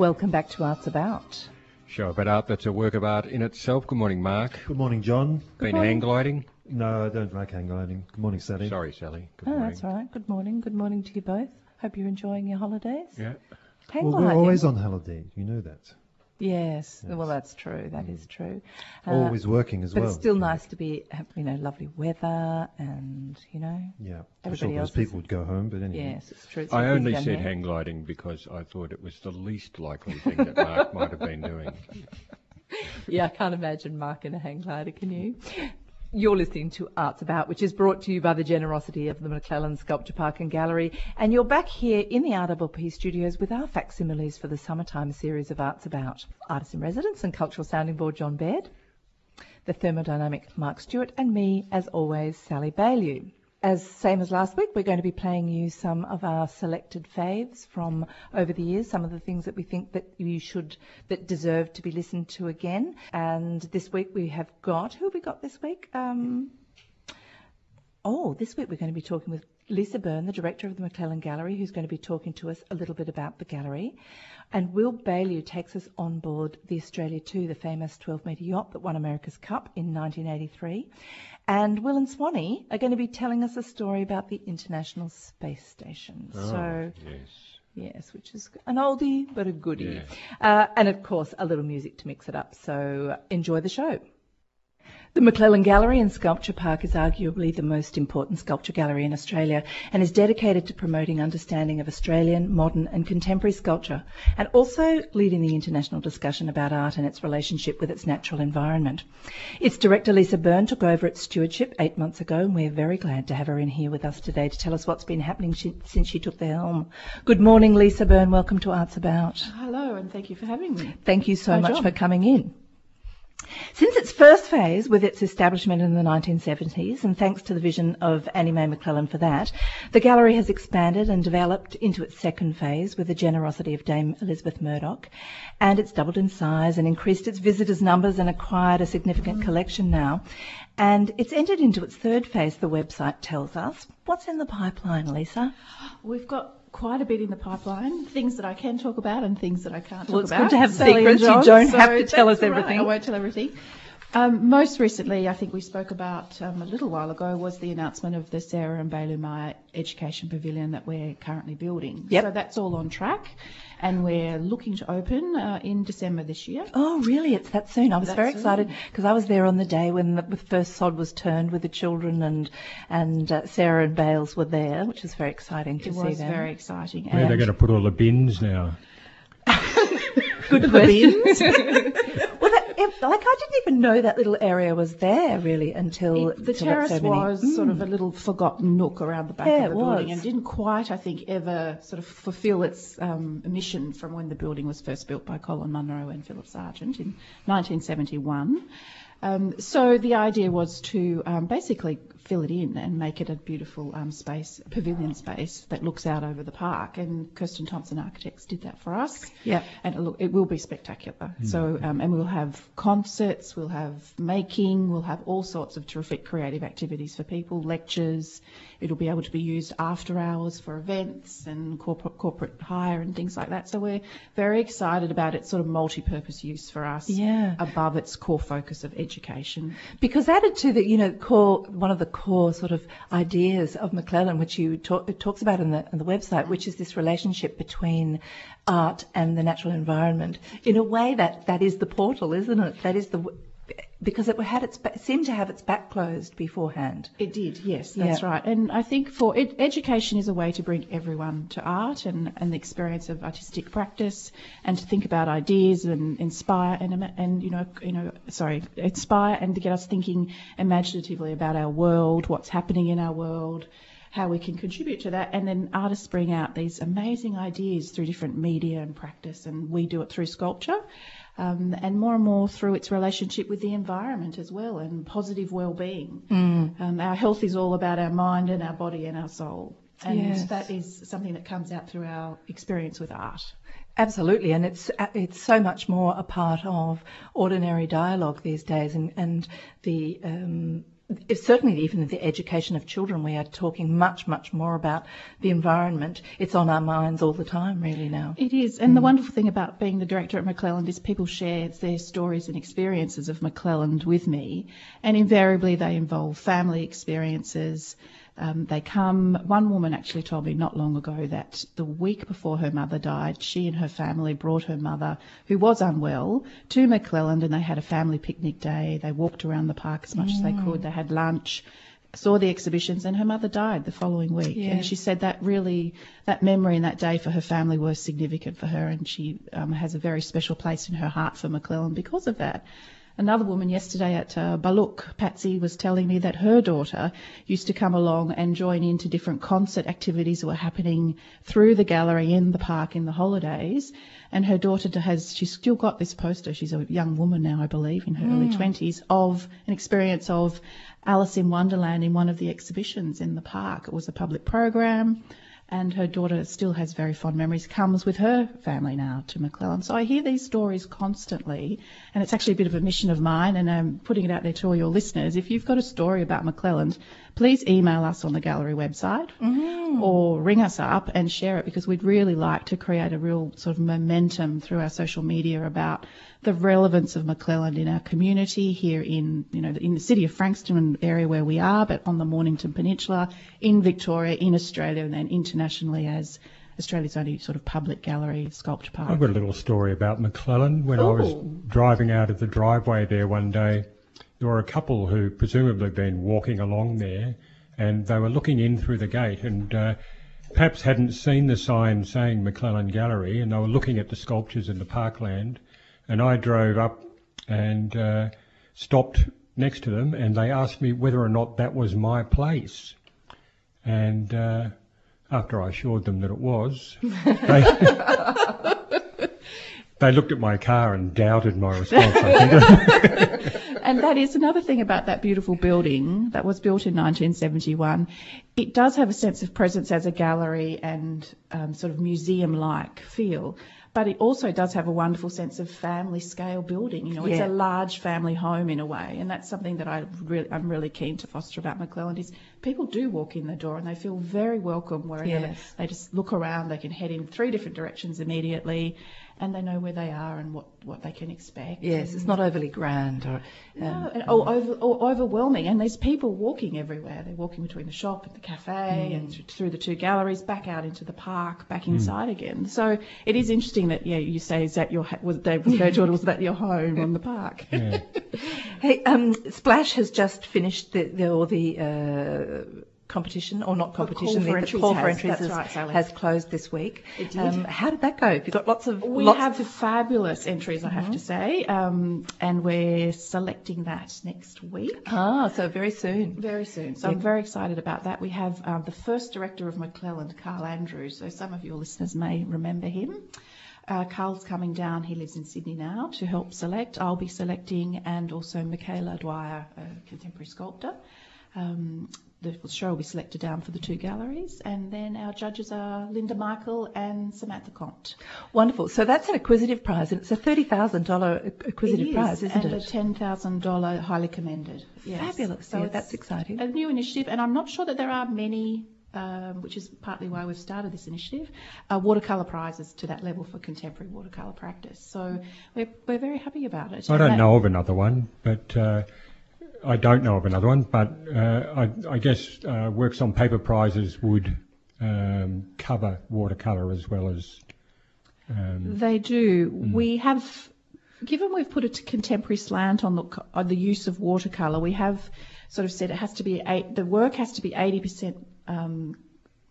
Welcome back to Arts About. Show about art that's a work of art in itself. Good morning, Mark. Good morning, John. Been morning. hang gliding? No, I don't like hang gliding. Good morning, Sally. Sorry, Sally. Good Oh, morning. that's all right. Good morning. Good morning to you both. Hope you're enjoying your holidays. Yeah. Hang Well, we're always on holiday. You know that. Yes. Yes. Well, that's true. That is true. Uh, always working as but well. it's still John. nice to be, have, you know, lovely weather and, you know. Yeah. I Everybody thought else those people would go home, but anyway. Yes, it's true. It's I only said here. hang gliding because I thought it was the least likely thing that Mark might have been doing. Yeah, I can't imagine Mark in a hang glider, can you? You're listening to Arts About, which is brought to you by the generosity of the McClelland Sculpture Park and Gallery. And you're back here in the RWP studios with our facsimiles for the summertime series of Arts About. Artist in residence and cultural sounding board John Baird, the thermodynamic Mark Stewart, and me, as always, Sally Bailey. As same as last week, we're going to be playing you some of our selected faves from over the years, some of the things that we think that you should, that deserve to be listened to again. And this week we have got, who have we got this week? Um, oh, this week we're going to be talking with Lisa Byrne, the director of the McClelland Gallery, who's going to be talking to us a little bit about the gallery. And Will Bailey takes us on board the Australia 2, the famous 12 metre yacht that won America's Cup in 1983. And Will and Swanee are going to be telling us a story about the International Space Station. so, Oh, yes. yes, which is an oldie but a goodie. Yeah. Uh, and of course, a little music to mix it up. So, enjoy the show. The McClelland Gallery and Sculpture Park is arguably the most important sculpture gallery in Australia and is dedicated to promoting understanding of Australian, modern and contemporary sculpture and also leading the international discussion about art and its relationship with its natural environment. Its director Lisa Byrne took over its stewardship eight months ago and we're very glad to have her in here with us today to tell us what's been happening since she took the helm. Good morning Lisa Byrne, welcome to Arts About. Hello, and thank you for having me. Thank you so much for coming in. Since its first phase, with its establishment in the 1970s, and thanks to the vision of Annie Mae McClelland for that, the gallery has expanded and developed into its second phase with the generosity of Dame Elizabeth Murdoch, and it's doubled in size and increased its visitors' numbers and acquired a significant mm. collection now. And it's entered into its third phase, the website tells us. What's in the pipeline, Lisa? We've got quite a bit in the pipeline, things that I can talk about and things that I can't Well, talk it's about. good to have Sally secrets. You don't so have to tell us all right. everything. I won't tell everything. Um, most recently, I think we spoke about um, a little while ago, was the announcement of the Sarah and Baillieu Myer Education Pavilion that we're currently building. Yep. So that's all on track, and we're looking to open uh, in December this year. Oh, really? It's that soon. I was That very soon. excited because I was there on the day when the, the first sod was turned with the children and and uh, Sarah and Bails were there, which was very exciting to It see was them. very exciting. Where are they and- going to put all the bins now? Good question. well, that, like I didn't even know that little area was there really until It- the until terrace so many- was sort of Mm. a little forgotten nook around the back Yeah, of the building was. and didn't quite, I think, ever sort of fulfil its um, mission from when the building was first built by Colin Munro and Philip Sargent in 1971. Um, so the idea was to um, basically fill it in and make it a beautiful um, space, pavilion space that looks out over the park. And Kerstin Thompson Architects did that for us Yeah. and it, look, it will be spectacular. So, um, and we'll have concerts, we'll have making, we'll have all sorts of terrific creative activities for people, lectures. It'll be able to be used after hours for events and corporate corporate hire and things like that. So we're very excited about its sort of multi-purpose use for us. Yeah. Above its core focus of education. Because added to the, you know, core, one of the core sort of ideas of McClelland, which you talk, talks about in the, on the website, which is this relationship between art and the natural environment. In a way, that that is the portal, isn't it? That is the because it had its ba- seemed to have its back closed beforehand. It did, yes, that's Yeah. right. And I think for ed- education is a way to bring everyone to art and, and the experience of artistic practice, and to think about ideas and inspire and and you know you know sorry inspire and to get us thinking imaginatively about our world, what's happening in our world. How we can contribute to that, and then artists bring out these amazing ideas through different media and practice, and we do it through sculpture, um, and more and more through its relationship with the environment as well, and positive well-being. Um, our health is all about our mind and our body and our soul. And Yes. that is something that comes out through our experience with art. Absolutely, and it's it's so much more a part of ordinary dialogue these days, and and the um, certainly even in the education of children, we are talking much, much more about the environment. It's on our minds all the time, really, now. It is, and the mm. wonderful thing about being the director at McClelland is people share their stories and experiences of McClelland with me, and invariably they involve family experiences. Um, they come. One woman actually told me not long ago that the week before her mother died, she and her family brought her mother, who was unwell, to McClelland, and they had a family picnic day. They walked around the park as much as they could. They had lunch saw the exhibitions and her mother died the following week Yeah. and she said that really that memory and that day for her family was significant for her and she um, has a very special place in her heart for McClelland because of that another woman yesterday at uh, Baluk Patsy was telling me that her daughter used to come along and join into different concert activities that were happening through the gallery in the park in the holidays. And her daughter has she's still got this poster. She's a young woman now I believe in her early 20s of an experience of Alice in Wonderland in one of the exhibitions in the park. It was a public program, and her daughter still has very fond memories. Comes with her family now to McClelland. So I hear these stories constantly, and it's actually a bit of a mission of mine, and I'm putting it out there to all your listeners. If you've got a story about McClelland, please email us on the gallery website mm-hmm. or ring us up and share it because we'd really like to create a real sort of momentum through our social media about the relevance of McClelland in our community here in, you know, in the city of Frankston area where we are, but on the Mornington Peninsula, in Victoria, in Australia, and then internationally as Australia's only sort of public gallery sculpture park. I've got a little story about McClelland. When I was driving out of the driveway there one day, there were a couple who presumably had been walking along there, and they were looking in through the gate, and uh, perhaps hadn't seen the sign saying McClelland Gallery, and they were looking at the sculptures in the parkland. And I drove up and uh, stopped next to them, and they asked me whether or not that was my place. And uh, after I assured them that it was, they, they looked at my car and doubted my response. I think. And that is another thing about that beautiful building that was built in 1971. It does have a sense of presence as a gallery and um, sort of museum-like feel, but it also does have a wonderful sense of family scale building. You know, it's a large family home in a way, and that's something that I really, I'm really keen to foster about McClelland is people do walk in the door and they feel very welcome wherever Yes. they just look around. They can head in three different directions immediately, and they know where they are and what, what they can expect. Yes, it's not overly grand or. No, Um, and, or, over, or overwhelming. And there's people walking everywhere. They're walking between the shop and the cafe and th- through the two galleries, back out into the park, back inside again. So it is interesting that yeah, you say is that your ha- was Dave was their daughter was that your home on the park? Yeah. Hey, um, Splash has just finished the, the or the uh, competition, or not call competition. for the, the entries call for has, entries that's has, right, has closed this week. It did. Um, how did that go? Have you got lots of? We lots have fabulous entries, I have to say, um, and we're selecting that next week. Ah, so very soon. Very soon. So I'm very excited about that. We have um, the first director of McClelland, Carl Andrews. So some of your listeners may remember him. Uh, Carl's coming down. He lives in Sydney now to help select. I'll be selecting, and also Michaela Dwyer, a contemporary sculptor. Um, the show will be selected down for the two galleries, and then our judges are Linda Michael and Samantha Comte. Wonderful. So that's an acquisitive prize, and it's a thirty thousand dollar acquisitive It is, prize, isn't and it? And a ten thousand dollar highly commended. Yes. Fabulous. So yeah, that's exciting. a new initiative, and I'm not sure that there are many. Um, which is partly why we've started this initiative, uh, watercolour prizes to that level for contemporary watercolour practice. So we're, we're very happy about it. I And don't that- know of another one, but uh, I don't know of another one. But uh, I, I guess uh, works on paper prizes would um, cover watercolour as well as. Um, They do. Mm. We have, given we've put a contemporary slant on the on the use of watercolour, we have sort of said it has to be eight, the work has to be 80% um,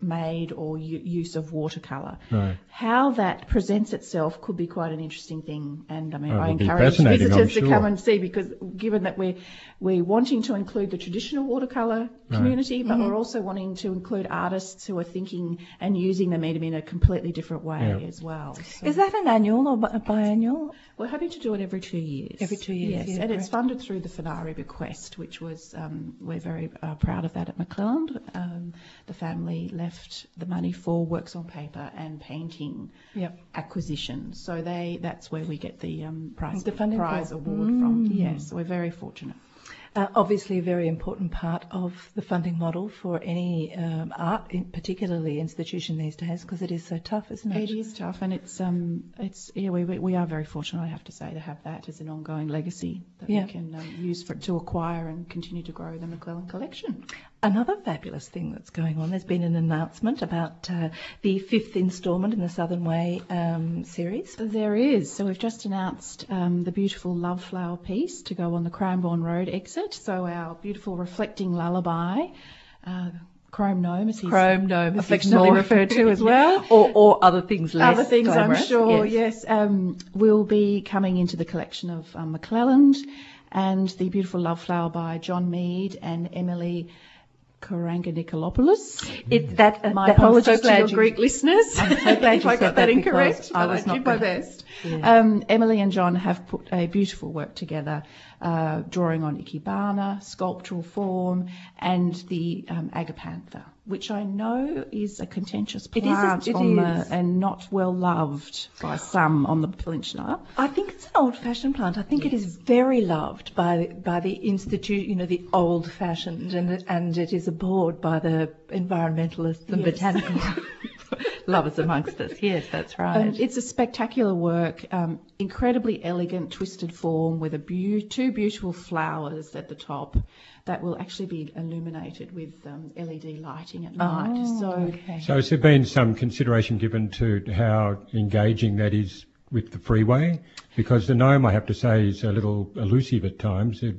made or u- use of watercolour. Right. How that presents itself could be quite an interesting thing, and I mean, Oh, I encourage fascinating, I'm visitors to come and see because given that we're we're wanting to include the traditional watercolour community, but Mm-hmm. we're also wanting to include artists who are thinking and using the medium in a completely different way Yeah. as well. So Is that an annual or bi- biannual? we're hoping to do it every two years. Every two years, yes, yeah, and it's funded through the Finari bequest, which was um, we're very uh, proud of that at McClelland. Um, the family left the money for works on paper and painting Yep. acquisition. So they that's where we get the um, prize The prize for- award from. Yes, we're very fortunate. Uh, obviously, a very important part of the funding model for any um, art, in particularly institution these days, because it is so tough, isn't it? It is tough, and it's um, it's yeah, we we we are very fortunate, I have to say, to have that as an ongoing legacy that Yeah. we can um, use for to acquire and continue to grow the McClelland collection. Another fabulous thing that's going on, there's been an announcement about uh, the fifth instalment in the Southern Way um, series. There is. So we've just announced um, the beautiful Love Flower piece to go on the Cranbourne Road exit. So our beautiful reflecting lullaby, uh, Chrome Gnome, as he's Chrome Gnome, affectionately referred to as well. or, or other things less Other things, I'm sure, yes. yes, um, will be coming into the collection of um, McClelland and the beautiful Love Flower by John Meade and Emily Karanganikolopoulos. It, that, uh, My I'm so apologies to your you- Greek listeners I'm so glad if I got that incorrect. I was not did my best. Yeah. Um, Emily and John have put a beautiful work together, uh, drawing on Ikebana, sculptural form, and the um, agapantha, which I know is a contentious It is plant it on is. the, and not well loved by some on the peninsula. I think it's an old-fashioned plant. I think it is very loved by by the institute, you know, the old-fashioned, and and it is abhorred by the environmentalists and Yes. botanical lovers amongst us. Yes, that's right. Um, it's a spectacular work, um, incredibly elegant, twisted form with a beau- two beautiful flowers at the top that will actually be illuminated with um, LED lighting at night. Oh, so okay. So has there been some consideration given to how engaging that is with the freeway? Because the gnome, I have to say, is a little elusive at times. It,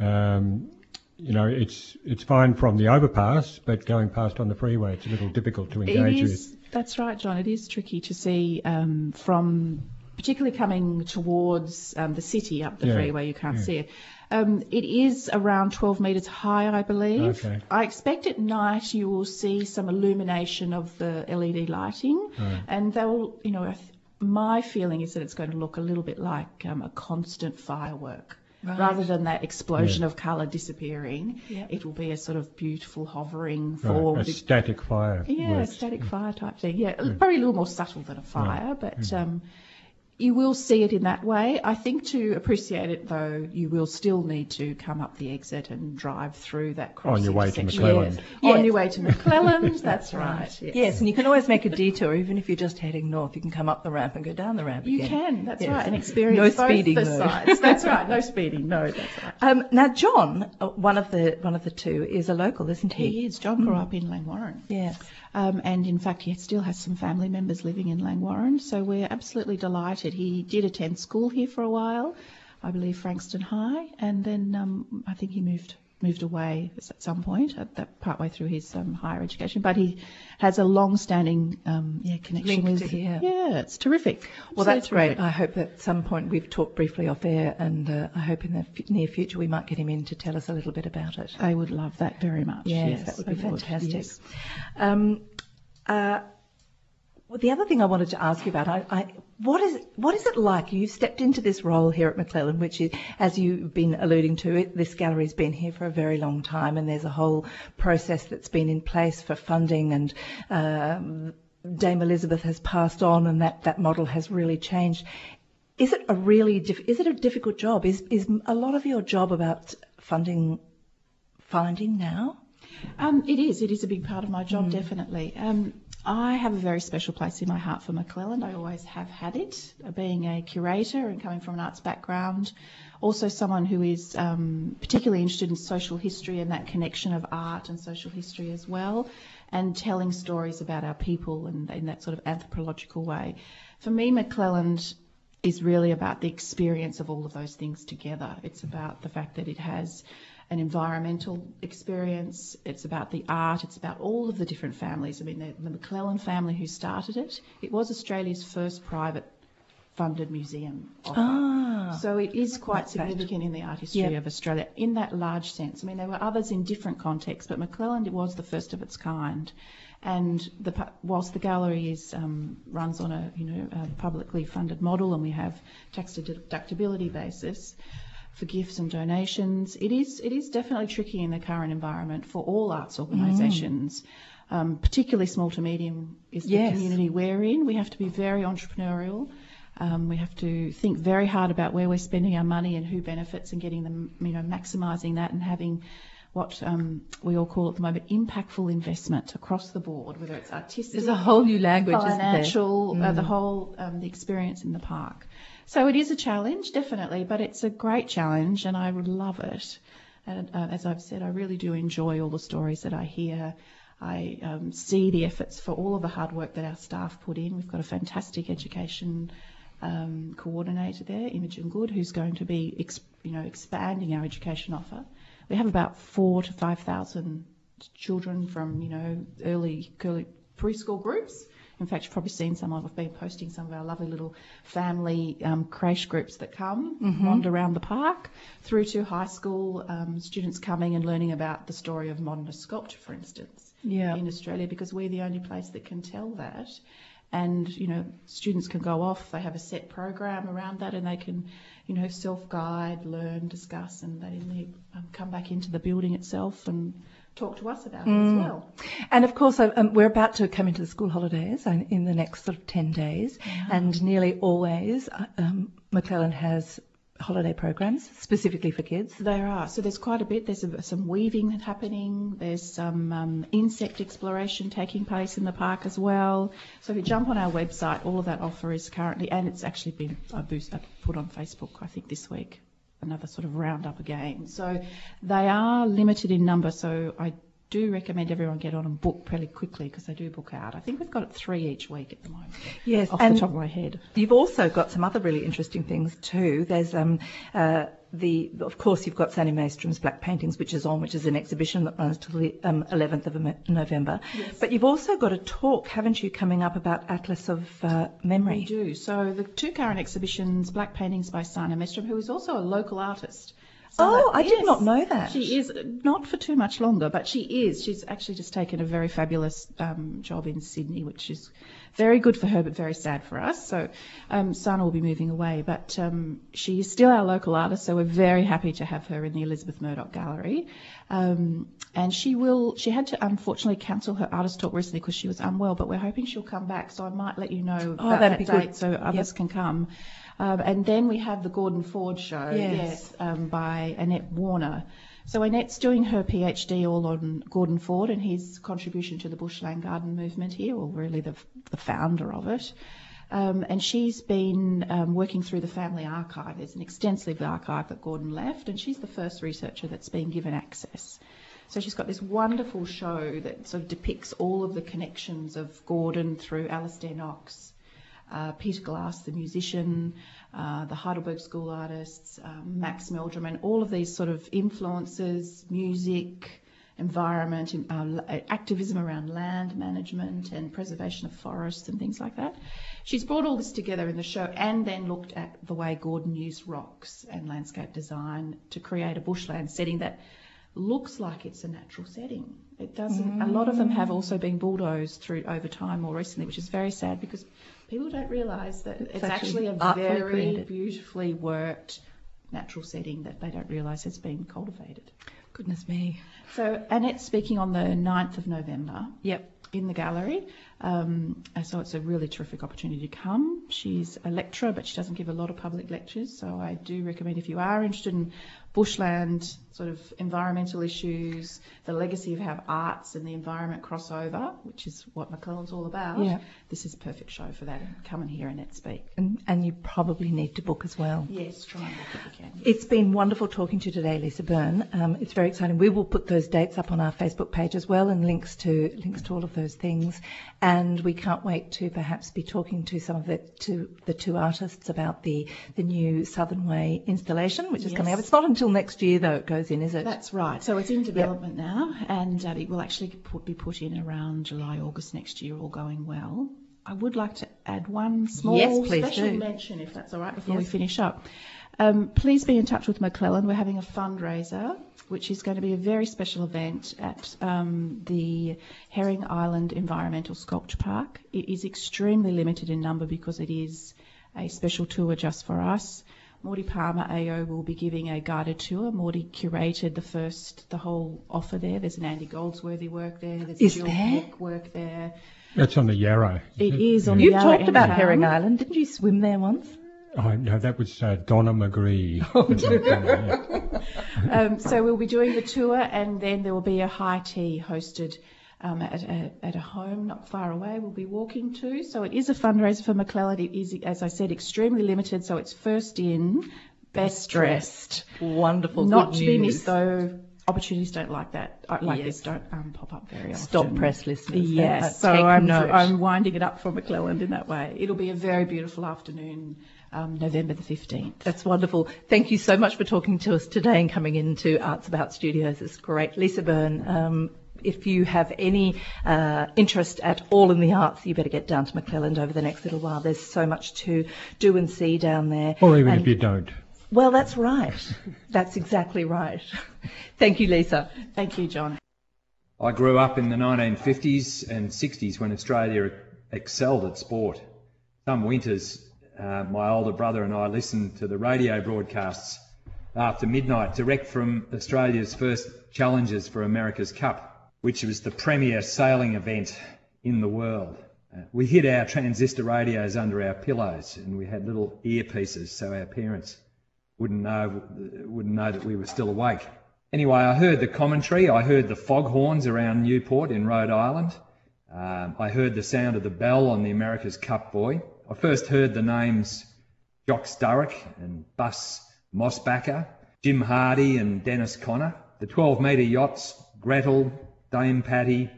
um, you know, it's it's fine from the overpass, but going past on the freeway, it's a little difficult to it engage with. That's right, John. It is tricky to see um, from, particularly coming towards um, the city up the Yeah, freeway. You can't yeah. see it. Um, it is around 12 metres high, I believe. Okay. I expect at night you will see some illumination of the LED lighting, Right. and they'll, you know, my feeling is that it's going to look a little bit like um, a constant firework. Right. Rather than that explosion of colour disappearing, Yeah. it will be a sort of beautiful hovering form. right, a static fire. Yeah, works. static fire type thing. Yeah, probably a little more subtle than a fire, but um, you will see it in that way. I think to appreciate it, though, you will still need to come up the exit and drive through that cross On your way to intersection. McClelland. Yes. Yes. On your way to McClelland, that's right. Yes. Yes, and you can always make a detour, even if you're just heading north. You can come up the ramp and go down the ramp again. You again. can, that's Yes. right, and experience No both speeding, the though. sides. That's right, no speeding, no, that's right. Um, now, John, uh, one of the one of the two, is a local, isn't he? He is. John grew up in Langwarrin. Yes. Um, and in fact, he still has some family members living in Langwarrin, so we're absolutely delighted. He did attend school here for a while, I believe Frankston High, and then um, I think he moved moved away at some point, at that partway through his um, higher education. But he has a long-standing um, yeah connection Link with to here. yeah, it's terrific. Well, So that's great. I hope at some point we've talked briefly off air, and uh, I hope in the f- near future we might get him in to tell us a little bit about it. I would love that very much. Yes, Yes, that would be fantastic. yes. Um, uh, well, the other thing I wanted to ask you about, I, I, what is what is it like? You've stepped into this role here at McClelland, which is, as you've been alluding to, it, this gallery's been here for a very long time, and there's a whole process that's been in place for funding, and um, Dame Elizabeth has passed on, and that, that model has really changed. Is it a really diff- is it a difficult job? Is is a lot of your job about funding finding now? Um, it is. It is a big part of my job, definitely. Um, I have a very special place in my heart for McClelland. I always have had it, uh, being a curator and coming from an arts background. Also, someone who is um, particularly interested in social history and that connection of art and social history as well, and telling stories about our people and in that sort of anthropological way. For me, McClelland is really about the experience of all of those things together. It's about the fact that it has an environmental experience, it's about the art, it's about all of the different families. I mean, the, the McClelland family who started it, it was Australia's first private funded museum. offer. Ah. So it is quite significant in the art history Yep. of Australia in that large sense. I mean, there were others in different contexts, but McClelland was the first of its kind. And the, whilst the gallery is um, runs on a you know a publicly funded model, and we have tax deductibility basis for gifts and donations, it is it is definitely tricky in the current environment for all arts organisations. Um, particularly small to medium is the Yes. community we're in. We have to be very entrepreneurial. Um, we have to think very hard about where we're spending our money and who benefits and getting them, you know, maximising that and having what um, we all call at the moment impactful investment across the board, whether it's artistic, There's a whole new language, financial, uh, the Mm. whole um, the experience in the park. So it is a challenge, definitely, but it's a great challenge, and I love it. And uh, as I've said, I really do enjoy all the stories that I hear. I um, see the efforts for all of the hard work that our staff put in. We've got a fantastic education um, coordinator there, Imogen Good, who's going to be, you know, expanding our education offer. We have about four to five thousand children from, you know, early, early preschool groups. In fact, you've probably seen some of. I've been posting some of our lovely little family um, creche groups that come wander around the park, through to high school um, students coming and learning about the story of modernist sculpture, for instance Yeah. in Australia because we're the only place that can tell that. And you know, students can go off. They have a set program around that, and they can, you know, self-guide, learn, discuss, and they then um, come back into the building itself and talk to us about it as well. And of course, um, we're about to come into the school holidays in the next sort of 10 days, and nearly always uh, um, McClelland has holiday programs specifically for kids. There are. So there's quite a bit. There's a, some weaving happening. There's some um, insect exploration taking place in the park as well. So if you jump on our website, all of that offer is currently, and it's actually been uh, boost, put on Facebook, I think, this week. Another sort of roundup again. So they are limited in number. So I do recommend everyone get on and book pretty quickly because they do book out. I think we've got three each week at the moment. Yes, off the top of my head. You've also got some other really interesting things too. There's um, uh, the, of course, you've got Sandy Mestrom's Black Paintings, which is on, which is an exhibition that runs till the um, 11th of November. But you've also got a talk, haven't you, coming up about Atlas of uh, Memory? We do. So the two current exhibitions, Black Paintings by Sanné Mestrom, who is also a local artist. Oh, I did not know that. She is not for too much longer, but she is. She's actually just taken a very fabulous um, job in Sydney, which is very good for her, but very sad for us. So um, Sanné will be moving away, but um, she is still our local artist, so we're very happy to have her in the Elizabeth Murdoch Gallery. Um, and she will. She had to unfortunately cancel her artist talk recently because she was unwell, but we're hoping she'll come back. So I might let you know Oh, about that'd be good. date so others can come. Um, and then we have the Gordon Ford show, Yes. um, by Annette Warner. So Annette's doing her PhD all on Gordon Ford and his contribution to the bushland garden movement here, or really the, the founder of it. Um, and she's been um, working through the family archive. There's an extensive archive that Gordon left, and she's the first researcher that's been given access. So she's got this wonderful show that sort of depicts all of the connections of Gordon through Alistair Knox, uh, Peter Glass, the musician, uh, the Heidelberg School artists, um, Max Meldrum, and all of these sort of influences, music, environment, in- uh, activism around land management and preservation of forests and things like that. She's brought all this together in the show and then looked at the way Gordon used rocks and landscape design to create a bushland setting that looks like it's a natural setting. It doesn't. A lot of them have also been bulldozed through over time more recently, which is very sad because people don't realise that it's, actually actually a very created. beautifully worked natural setting that they don't realise has been cultivated. Goodness me. So Annette's speaking on the 9th of November Yep. in the gallery. Um, so it's a really terrific opportunity to come. She's a lecturer, but she doesn't give a lot of public lectures. So I do recommend if you are interested in bushland sort of environmental issues, the legacy of how arts and the environment cross over, which is what McClelland's all about. Yeah. This is a perfect show for that. Come and hear Annette speak. And, and you probably need to book as well. Yes, try and book if you can. It's been wonderful talking to you today, Lisa Byrne. Um, it's very exciting. We will put those dates up on our Facebook page as well, and links to links to all of those things. And we can't wait to perhaps be talking to some of the to the two artists about the the new Southern Way installation, which is coming up. It's not until next year though. It goes in, is it? That's right. So it's in development now, and uh, it will actually put, be put in around July, August next year, all going well. I would like to add one small Yes, special do. mention, if that's all right, before we finish up. Um, please be in touch with McClelland. We're having a fundraiser, which is going to be a very special event at um, the Herring Island Environmental Sculpture Park. It is extremely limited in number because it is a special tour just for us. Maudie Palmer AO will be giving a guided tour. Maudie curated the first, the whole offer there. There's an Andy Goldsworthy work there. There's Is Jill there? Peck work there. That's on the Yarra. It is on the Yarra. You the talked about Herring Island. Didn't you swim there once? Oh, no, that was uh, Donna McGree. Um, so we'll be doing the tour, and then there will be a high tea hosted um, at, a, at a home not far away. We'll be walking to. So it is a fundraiser for McClelland. It is, as I said, extremely limited. So it's first in, best dressed. Wonderful. Not good to be missed though. Opportunities don't like that. uh, Like Yes. this don't um, pop up very often. Stop press listeners. Uh, Yes, so I'm, note. I'm winding it up for McClelland in that way. It'll be a very beautiful afternoon, um, November the 15th. That's wonderful. Thank you so much for talking to us today and coming into Arts About Studios. It's great. Lisa Byrne, um, if you have any uh, interest at all in the arts, you better get down to McClelland over the next little while. There's so much to do and see down there. or even And- if you don't. Well, that's right. That's exactly right. Thank you, Lisa. Thank you, John. I grew up in the 1950s and 60s when Australia excelled at sport. Some winters, uh, my older brother and I listened to the radio broadcasts after midnight, direct from Australia's first challenges for America's Cup, which was the premier sailing event in the world. Uh, we hid our transistor radios under our pillows and we had little earpieces so our parents wouldn't know wouldn't know that we were still awake. Anyway, I heard the commentary. I heard the foghorns around Newport in Rhode Island. Um, I heard the sound of the bell on the America's Cup buoy. I first heard the names Jock Sturrock and Bus Mosbacher, Jim Hardy and Dennis Conner, the 12 metre yachts Gretel, Dame Pattie,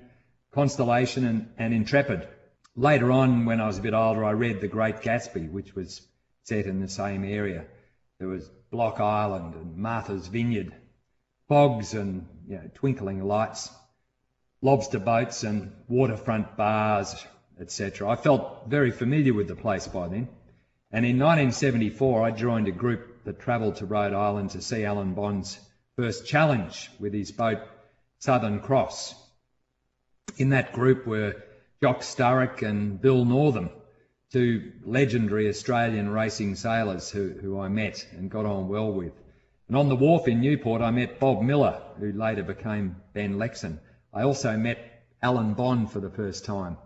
Constellation and, and Intrepid. Later on, when I was a bit older, I read The Great Gatsby, which was set in the same area. There was Block Island and Martha's Vineyard, fogs and you know, twinkling lights, lobster boats and waterfront bars, etc. I felt very familiar with the place by then. And in 1974, I joined a group that travelled to Rhode Island to see Alan Bond's first challenge with his boat Southern Cross. In that group were Jock Sturrock and Bill Northam, two legendary Australian racing sailors who, who I met and got on well with. And on the wharf in Newport, I met Bob Miller, who later became Ben Lexcen. I also met Alan Bond for the first time.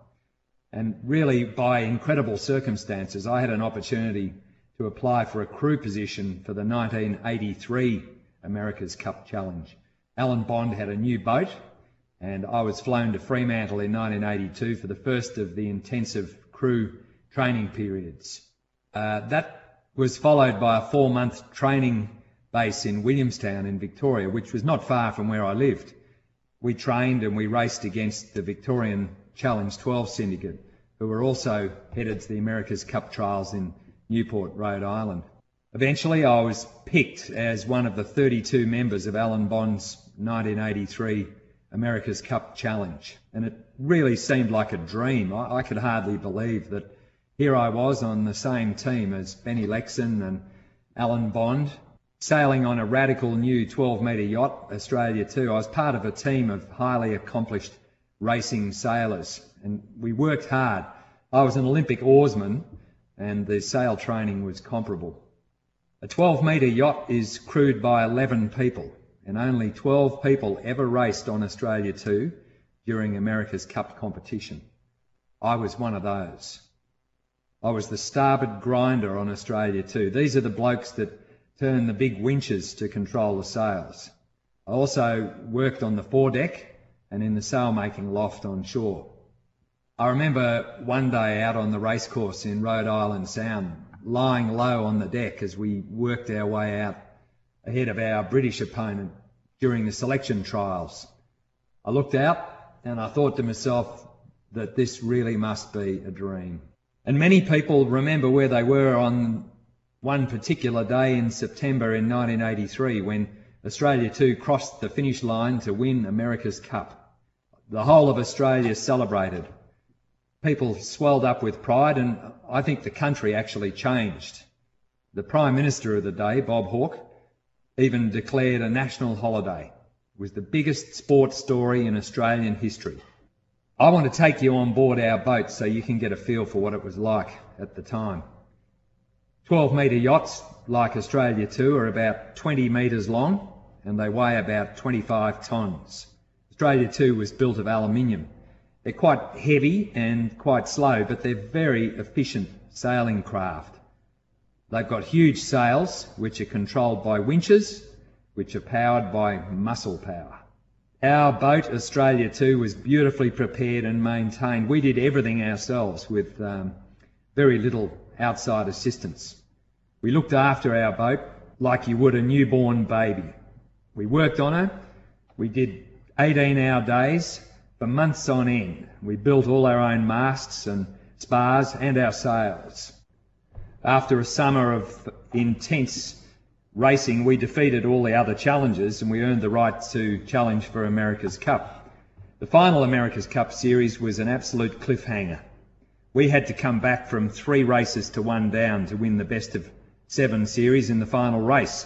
And really, by incredible circumstances, I had an opportunity to apply for a crew position for the 1983 America's Cup Challenge. Alan Bond had a new boat, and I was flown to Fremantle in 1982 for the first of the intensive crew training periods. Uh, that was followed by a four month training base in Williamstown in Victoria, which was not far from where I lived. We trained and we raced against the Victorian Challenge 12 syndicate, who were also headed to the America's Cup trials in Newport, Rhode Island. Eventually, I was picked as one of the 32 members of Alan Bond's 1983 America's Cup Challenge, and it really seemed like a dream. I, I could hardly believe that here I was on the same team as Benny Lexcen and Alan Bond, sailing on a radical new 12 metre yacht, Australia 2. I was part of a team of highly accomplished racing sailors, and we worked hard. I was an Olympic oarsman, and the sail training was comparable. A 12 metre yacht is crewed by 11 people, and only 12 people ever raced on Australia 2 during America's Cup competition. I was one of those. I was the starboard grinder on Australia 2. These are the blokes that turn the big winches to control the sails. I also worked on the foredeck and in the sailmaking loft on shore. I remember one day out on the racecourse in Rhode Island Sound, lying low on the deck as we worked our way out ahead of our British opponent during the selection trials. I looked out and I thought to myself that this really must be a dream. And many people remember where they were on one particular day in September in 1983 when Australia 2 crossed the finish line to win America's Cup. The whole of Australia celebrated. People swelled up with pride and I think the country actually changed. The Prime Minister of the day, Bob Hawke, even declared a national holiday. It was the biggest sports story in Australian history. I want to take you on board our boat so you can get a feel for what it was like at the time. 12 metre yachts, like Australia 2, are about 20 metres long and they weigh about 25 tonnes. Australia 2 was built of aluminium They're quite heavy and quite slow, but they're very efficient sailing craft. They've got huge sails, which are controlled by winches, which are powered by muscle power. Our boat, Australia 2, was beautifully prepared and maintained. We did everything ourselves with um, very little outside assistance. We looked after our boat like you would a newborn baby. We worked on her. We did 18 hour days for months on end. We built all our own masts and spars and our sails. After a summer of intense racing, we defeated all the other challenges and we earned the right to challenge for America's Cup. The final America's Cup series was an absolute cliffhanger. We had to come back from three races to one down to win the best of seven series in the final race.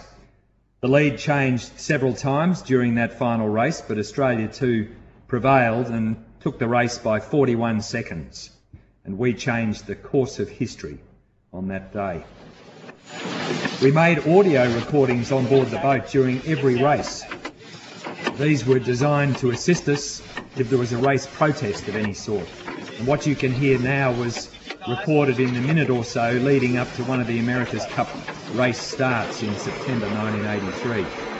The lead changed several times during that final race, but Australia 2 prevailed and took the race by 41 seconds. And we changed the course of history on that day. We made audio recordings on board the boat during every race. These were designed to assist us if there was a race protest of any sort. And what you can hear now was recorded in the minute or so leading up to one of the America's Cup race starts in September 1983.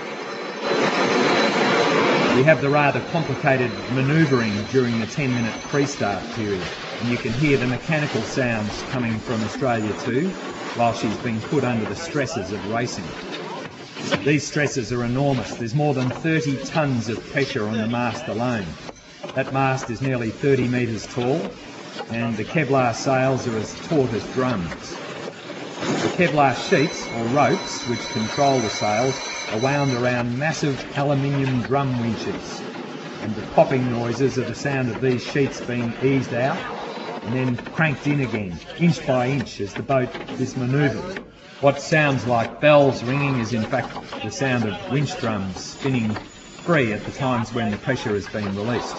We have the rather complicated manoeuvring during the 10 minute pre-start period and you can hear the mechanical sounds coming from Australia 2 while she's being put under the stresses of racing. These stresses are enormous. There's more than 30 tonnes of pressure on the mast alone. That mast is nearly 30 metres tall and the Kevlar sails are as taut as drums. The Kevlar sheets, or ropes, which control the sails, are wound around massive aluminium drum winches, and the popping noises are the sound of these sheets being eased out and then cranked in again, inch by inch, as the boat is manoeuvred. What sounds like bells ringing is in fact the sound of winch drums spinning free at the times when the pressure is being released.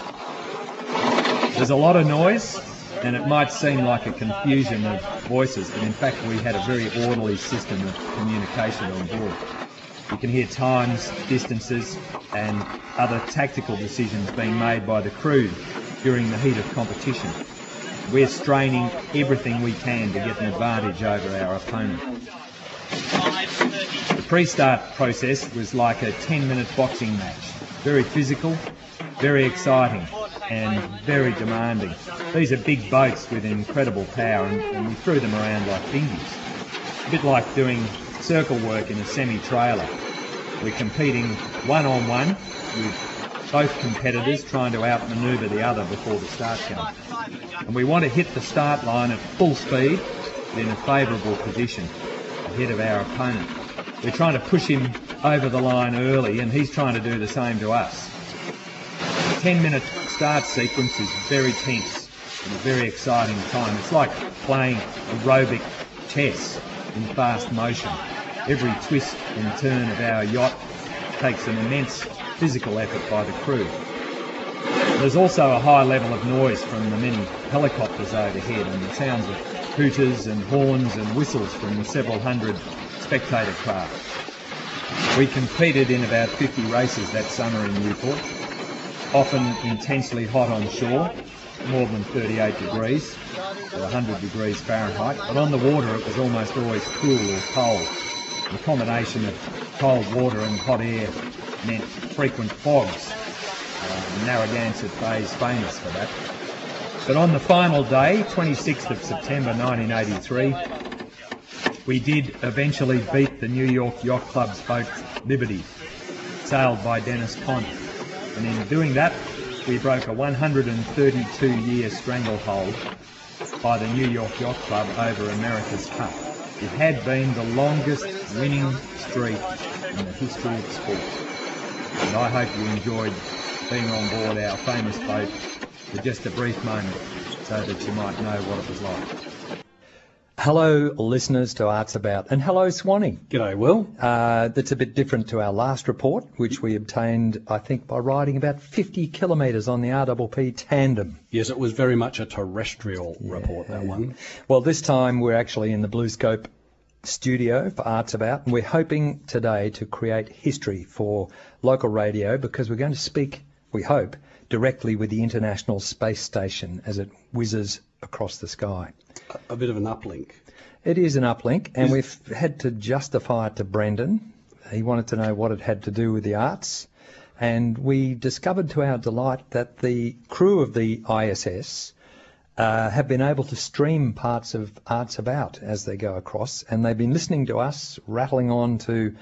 There's a lot of noise, and it might seem like a confusion of voices, but in fact we had a very orderly system of communication on board. You can hear times, distances, and other tactical decisions being made by the crew during the heat of competition. We're straining everything we can to get an advantage over our opponent. The pre-start process was like a 10-minute boxing match. Very physical, very exciting, and very demanding. These are big boats with incredible power, and, and we threw them around like dinghies. A bit like doing circle work in a semi-trailer. We're competing one-on-one with both competitors trying to outmaneuver the other before the start gun. And we want to hit the start line at full speed in a favourable position ahead of our opponent. We're trying to push him over the line early and he's trying to do the same to us. The 10 minute start sequence is very tense and a very exciting time. It's like playing aerobic chess in fast motion. Every twist and turn of our yacht takes an immense physical effort by the crew. There's also a high level of noise from the many helicopters overhead and the sounds of hooters and horns and whistles from the several hundred spectator craft. We competed in about 50 races that summer in Newport, often intensely hot on shore, more than 38 degrees or 100 degrees Fahrenheit, but on the water it was almost always cool or cold. The combination of cold water and hot air meant frequent fogs. Uh, Narragansett Bay is famous for that. But on the final day, 26th of September 1983, we did eventually beat the New York Yacht Club's boat Liberty, sailed by Dennis Conner. And in doing that, we broke a 132 year stranglehold by the New York Yacht Club over America's Cup. It had been the longest winning streak in the history of sport. And I hope you enjoyed being on board our famous boat for just a brief moment so that you might know what it was like. Hello, listeners to Arts About, and hello, Swanee. G'day, Will. Uh, that's a bit different to our last report, which we obtained, I think, by riding about 50 kilometres on the RPP tandem. Yes, it was very much a terrestrial report, that one. Well, this time we're actually in the Bluescope studio for Arts About, and we're hoping today to create history for local radio because we're going to speak we hope, directly with the International Space Station as it whizzes across the sky. A bit of an uplink. It is an uplink, and we've had to justify it to Brendan. He wanted to know what it had to do with the arts, and we discovered to our delight that the crew of the ISS uh, have been able to stream parts of Arts About as they go across, and they've been listening to us, rattling on to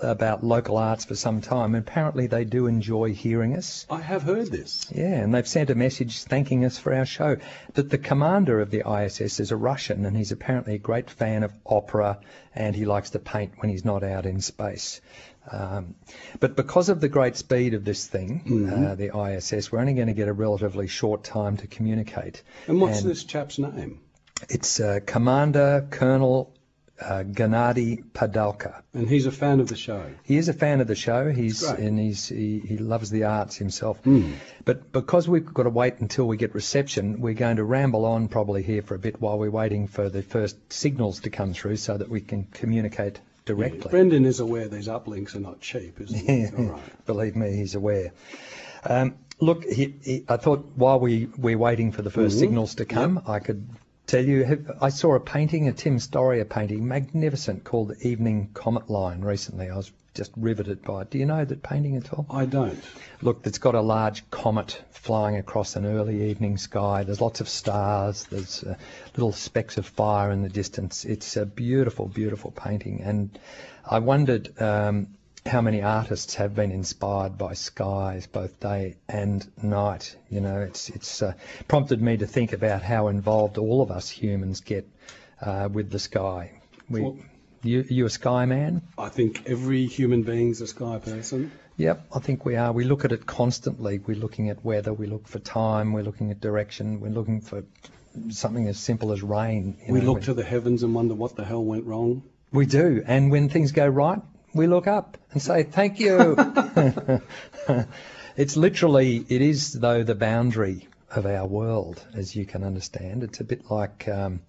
about local arts for some time. And apparently, they do enjoy hearing us. I have heard this. Yeah, and they've sent a message thanking us for our show. That the commander of the ISS is a Russian, and he's apparently a great fan of opera, and he likes to paint when he's not out in space. Um, but because of the great speed of this thing, uh, the ISS, we're only going to get a relatively short time to communicate. And what's And- this chap's name? It's uh, Commander Colonel uh, Gennady Padalka. And he's a fan of the show. He is a fan of the show. He's and he's he, he loves the arts himself. Hmm. But because we've got to wait until we get reception, we're going to ramble on probably here for a bit while we're waiting for the first signals to come through, so that we can communicate directly. Brendan is aware these uplinks are not cheap, isn't he? All right. Believe me, he's aware. Um, look, he, he, I thought while we we're waiting for the 1st Mhm. signals to come, I could tell you. I saw a painting, a Tim Storrier painting, magnificent, called the Evening Comet Line recently. I was just riveted by it. Do you know that painting at all? I don't. Look, it's got a large comet flying across an early evening sky. There's lots of stars. There's uh, little specks of fire in the distance. It's a beautiful, beautiful painting. And I wondered um, how many artists have been inspired by skies, both day and night. You know, it's it's uh, prompted me to think about how involved all of us humans get uh, with the sky. We, Well- you, you a sky man? I think every human being's a sky person. Yep, I think we are. We look at it constantly. We're looking at weather, we look for time, we're looking at direction, we're looking for something as simple as rain. We know, look to the heavens and wonder what the hell went wrong. We do, and when things go right, we look up and say thank you. it's literally, it is though the boundary of our world, as you can understand. It's a bit like um,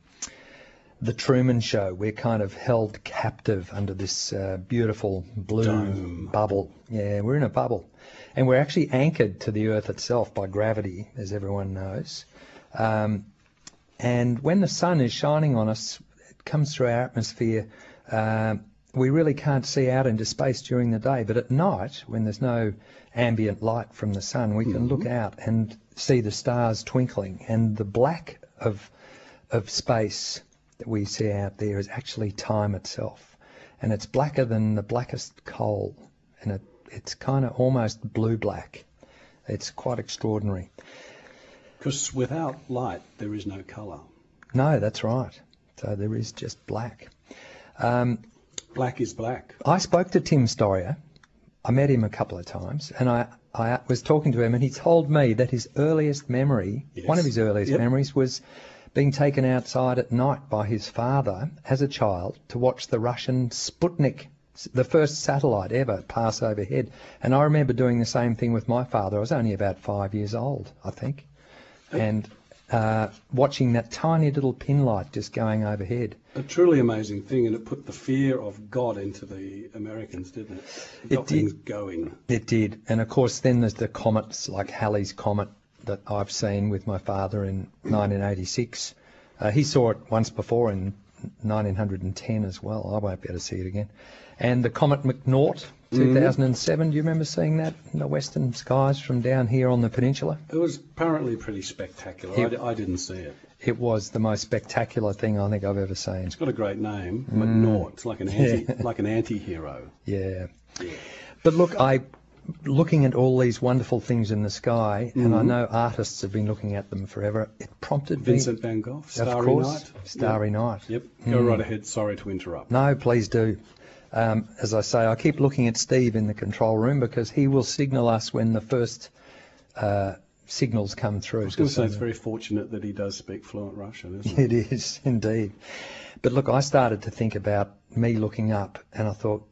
the Truman Show. We're kind of held captive under this uh, beautiful blue Dome. bubble. Yeah, we're in a bubble, and we're actually anchored to the Earth itself by gravity, as everyone knows. Um, and when the sun is shining on us, it comes through our atmosphere. Uh, we really can't see out into space during the day, but at night, when there's no ambient light from the sun, we can look out and see the stars twinkling. And the black of of space that we see out there is actually time itself, and it's blacker than the blackest coal, and it, it's kind of almost blue black. It's quite extraordinary. Because without light, there is no colour. No, that's right. So there is just black. Um, Black is black. I spoke to Tim Storrier. I met him a couple of times, and I, I was talking to him, and he told me that his earliest memory, Yes. one of his earliest Yep. memories, was being taken outside at night by his father as a child to watch the Russian Sputnik, the first satellite ever, pass overhead. And I remember doing the same thing with my father. I was only about five years old, I think, and uh, watching that tiny little pin light just going overhead. A truly amazing thing, and it put the fear of God into the Americans, didn't it? It It got did. things going. It did, and of course, then there's the comets like Halley's comet that I've seen with my father in 1986. Uh, he saw it once before in 1910 as well. I won't be able to see it again. And the comet McNaught, 2007. Do you remember seeing that in the western skies from down here on the peninsula? It was apparently pretty spectacular. I, It- d- I didn't see it. It was the most spectacular thing I think I've ever seen. It's got a great name, Mm. McNaught. It's like an anti, like an anti-hero. Yeah. But look, I looking at all these wonderful things in the sky, and I know artists have been looking at them forever. It prompted Vincent me. van Gogh, of Starry course, Night. Starry Night. Yep. yep. Go right ahead. Sorry to interrupt. No, please do. Um, as I say, I keep looking at Steve in the control room because he will signal us when the first uh, signals come through. I was going to say it's very fortunate that he does speak fluent Russian, isn't It it? is indeed. But look, I started to think about me looking up, and I thought,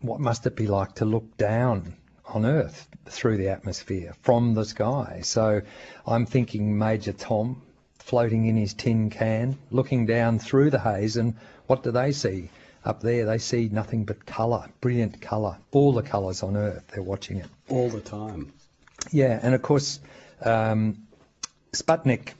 what must it be like to look down on Earth through the atmosphere from the sky? So I'm thinking Major Tom floating in his tin can, looking down through the haze, and what do they see? Up there, they see nothing but colour, brilliant colour, all the colours on Earth. They're watching it. All the time. Yeah, and of course, um, Sputnik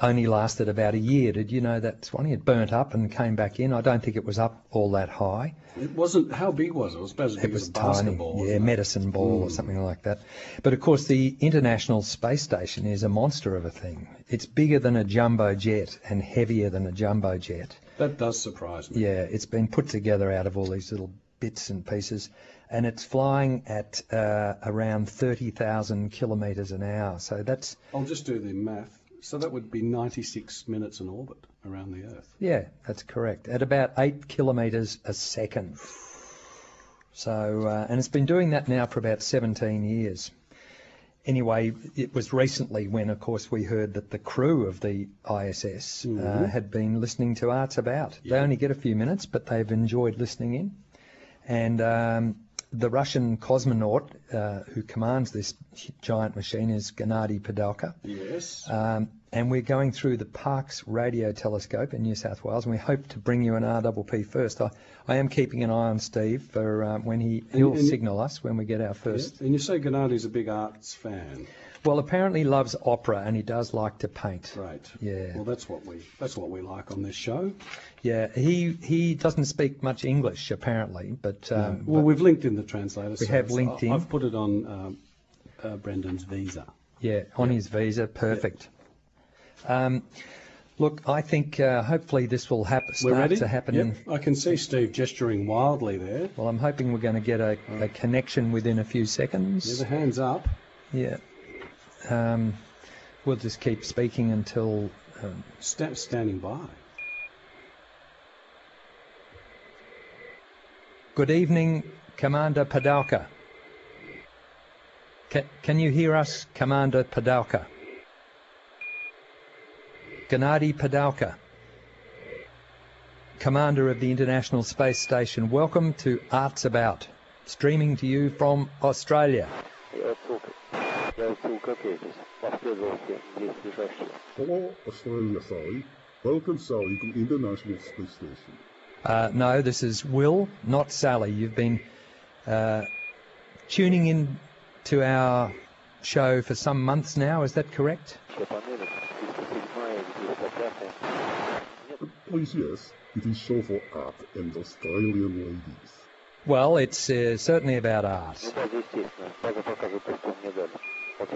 only lasted about a year. Did you know that, Swanee? It burnt up and came back in. I don't think it was up all that high. It wasn't. How big was it? It was about as big It was as a tiny, basketball. yeah, medicine ball or something like that. But of course, the International Space Station is a monster of a thing. It's bigger than a jumbo jet and heavier than a jumbo jet. That does surprise me. Yeah, it's been put together out of all these little bits and pieces, and it's flying at uh, around 30,000 kilometres an hour. So that's I'll just do the math. So that would be 96 minutes in orbit around the Earth. Yeah, that's correct. At about eight kilometres a second. So, uh, and it's been doing that now for about 17 years. Anyway, it was recently when, of course, we heard that the crew of the ISS uh, had been listening to Arts About. They only get a few minutes, but they've enjoyed listening in. And um, the Russian cosmonaut uh, who commands this giant machine is Gennady Padalka. Yes. Um, and we're going through the Parkes Radio Telescope in New South Wales, and we hope to bring you an RPP first. I, I am keeping an eye on Steve for uh, when he he'll and- signal us when we get our Yeah. first. And you say Gennadi's a big arts fan. Well, apparently loves opera, and he does like to paint. Right. Yeah. Well, that's what we that's what we like on this show. Yeah, he he doesn't speak much English apparently, but um, well, we've linked in the translator. We so have linked in. I've put it on um, uh, Brendan's visa. Yeah, on his visa, perfect. Um, look, I think uh, hopefully this will hap- We're start ready. to happen. Yep. I can see Steve gesturing wildly there. well, I'm hoping we're going to get a, a connection within a few Yeah, seconds. the hands up. Yeah. Um, we'll just keep speaking until. Um, Sta- standing by. good evening, Commander Padalka. Can, can you hear us, Commander Padalka? Gennady Padalka, Commander of the International Space Station. Welcome to Arts About, streaming to you from Australia. After disaster. Hello, Australia, sorry. Welcome, Sally, to International Space Station. Uh, no, this is Will, not Sally. You've been uh, tuning in to our show for some months now, is that correct? Please, yes. It is show for art and Australian ladies. Well, it's uh, certainly about art. But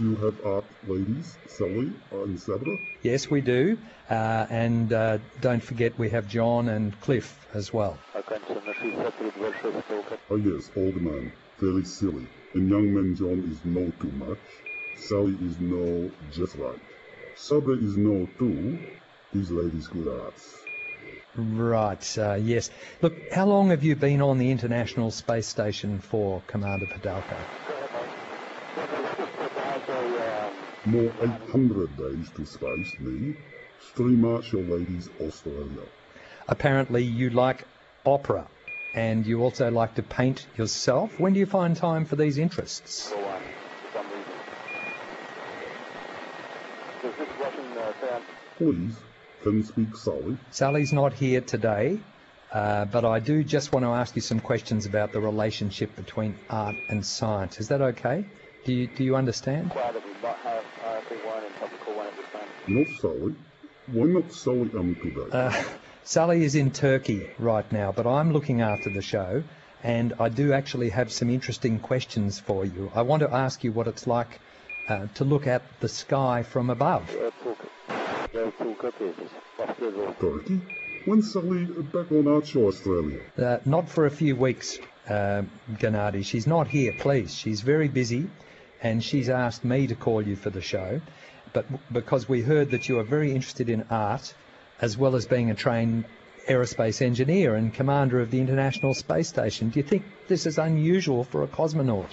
you have art ladies Sally and uh, Sabra. Yes, we do. Uh, and uh, don't forget we have John and Cliff as well. Oh yes, old man, very silly. And young man John is no too much. Sally is no just right. Sabre is no too. These ladies good arts. Right, uh, yes. Look, how long have you been on the International Space Station for, Commander Padalka? More 800 days to space, me. Stream Marshall Ladies, Australia. Apparently you like opera and you also like to paint yourself. When do you find time for these interests? Go on. For some reason. Does this Russian uh, fan Please, can speak Sally. Sally's not here today, uh, but I do just want to ask you some questions about the relationship between art and science. Is that okay? Do you, do you understand? quite a bit, not have RP1 and topical one at this time? Not Sally. Why not Sally and today? Uh, Sally is in Turkey right now, but I'm looking after the show, and I do actually have some interesting questions for you. I want to ask you what it's like uh, to look at the sky from above. Turkey? When's Sally back on Australia? Uh, not for a few weeks, uh, Gennady. She's not here, please. She's very busy, and she's asked me to call you for the show. But because we heard that you are very interested in art, as well as being a trained aerospace engineer and commander of the International Space Station, do you think this is unusual for a cosmonaut?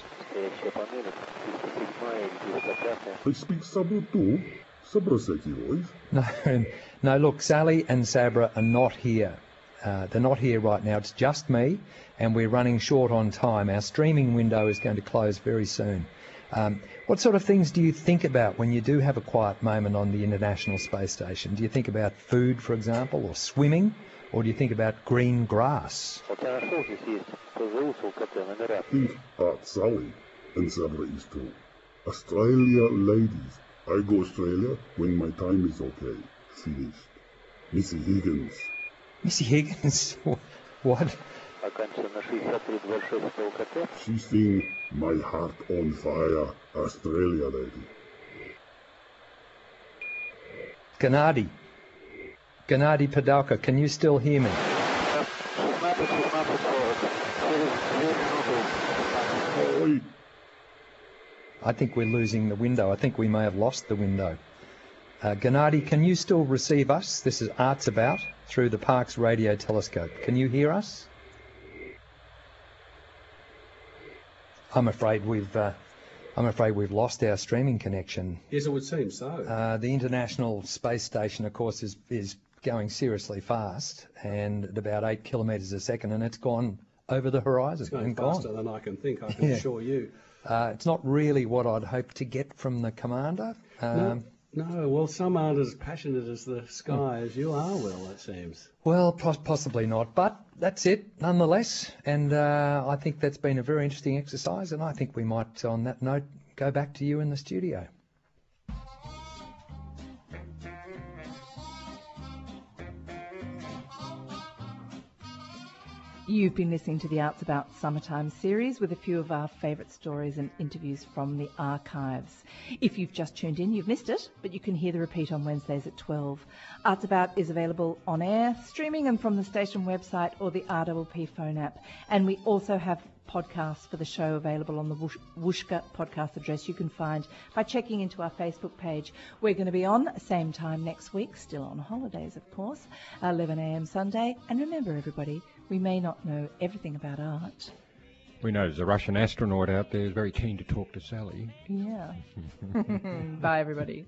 They speak Sabu too? Sabra said you leave. No, no, look, Sally and Sabra are not here. Uh, they're not here right now. It's just me, and we're running short on time. Our streaming window is going to close very soon. Um, what sort of things do you think about when you do have a quiet moment on the International Space Station? Do you think about food, for example, or swimming, or do you think about green grass? Think Art uh, Sally and Sabra Easton. Australia ladies I go Australia when my time is okay. Finished. Missy Higgins. Missy Higgins? what? She's singing My Heart on Fire, Australia lady. Gennady. Gennady Padalka, can you still hear me? I think we're losing the window. I think we may have lost the window. Uh, Gennady, can you still receive us? This is Arts About through the Parkes radio telescope. Can you hear us? I'm afraid we've. Uh, I'm afraid we've lost our streaming connection. Yes, it would seem so. Uh, the International Space Station, of course, is is going seriously fast and at about eight kilometres a second, and it's gone over the horizon it's going and gone. faster than I can think, I can Yeah. assure you. Uh, it's not really what I'd hoped to get from the commander. Um, No, no, well, some aren't as passionate as the sky as you are, Will, it seems. Well, pos- possibly not, but that's it nonetheless. And uh, I think that's been a very interesting exercise, and I think we might, on that note, go back to you in the studio. You've been listening to the Arts About Summertime series with a few of our favourite stories and interviews from the archives. If you've just tuned in, you've missed it, but you can hear the repeat on Wednesdays at 12. Arts About is available on air, streaming and from the station website or the RWP phone app. And we also have podcasts for the show available on the Woosh- Whooshkaa podcast address you can find by checking into our Facebook page. We're going to be on same time next week, still on holidays, of course, 11am Sunday. And remember, everybody, we may not know everything about art. We know there's a Russian astronaut out there who's very keen to talk to Sally. Yeah. Bye, everybody.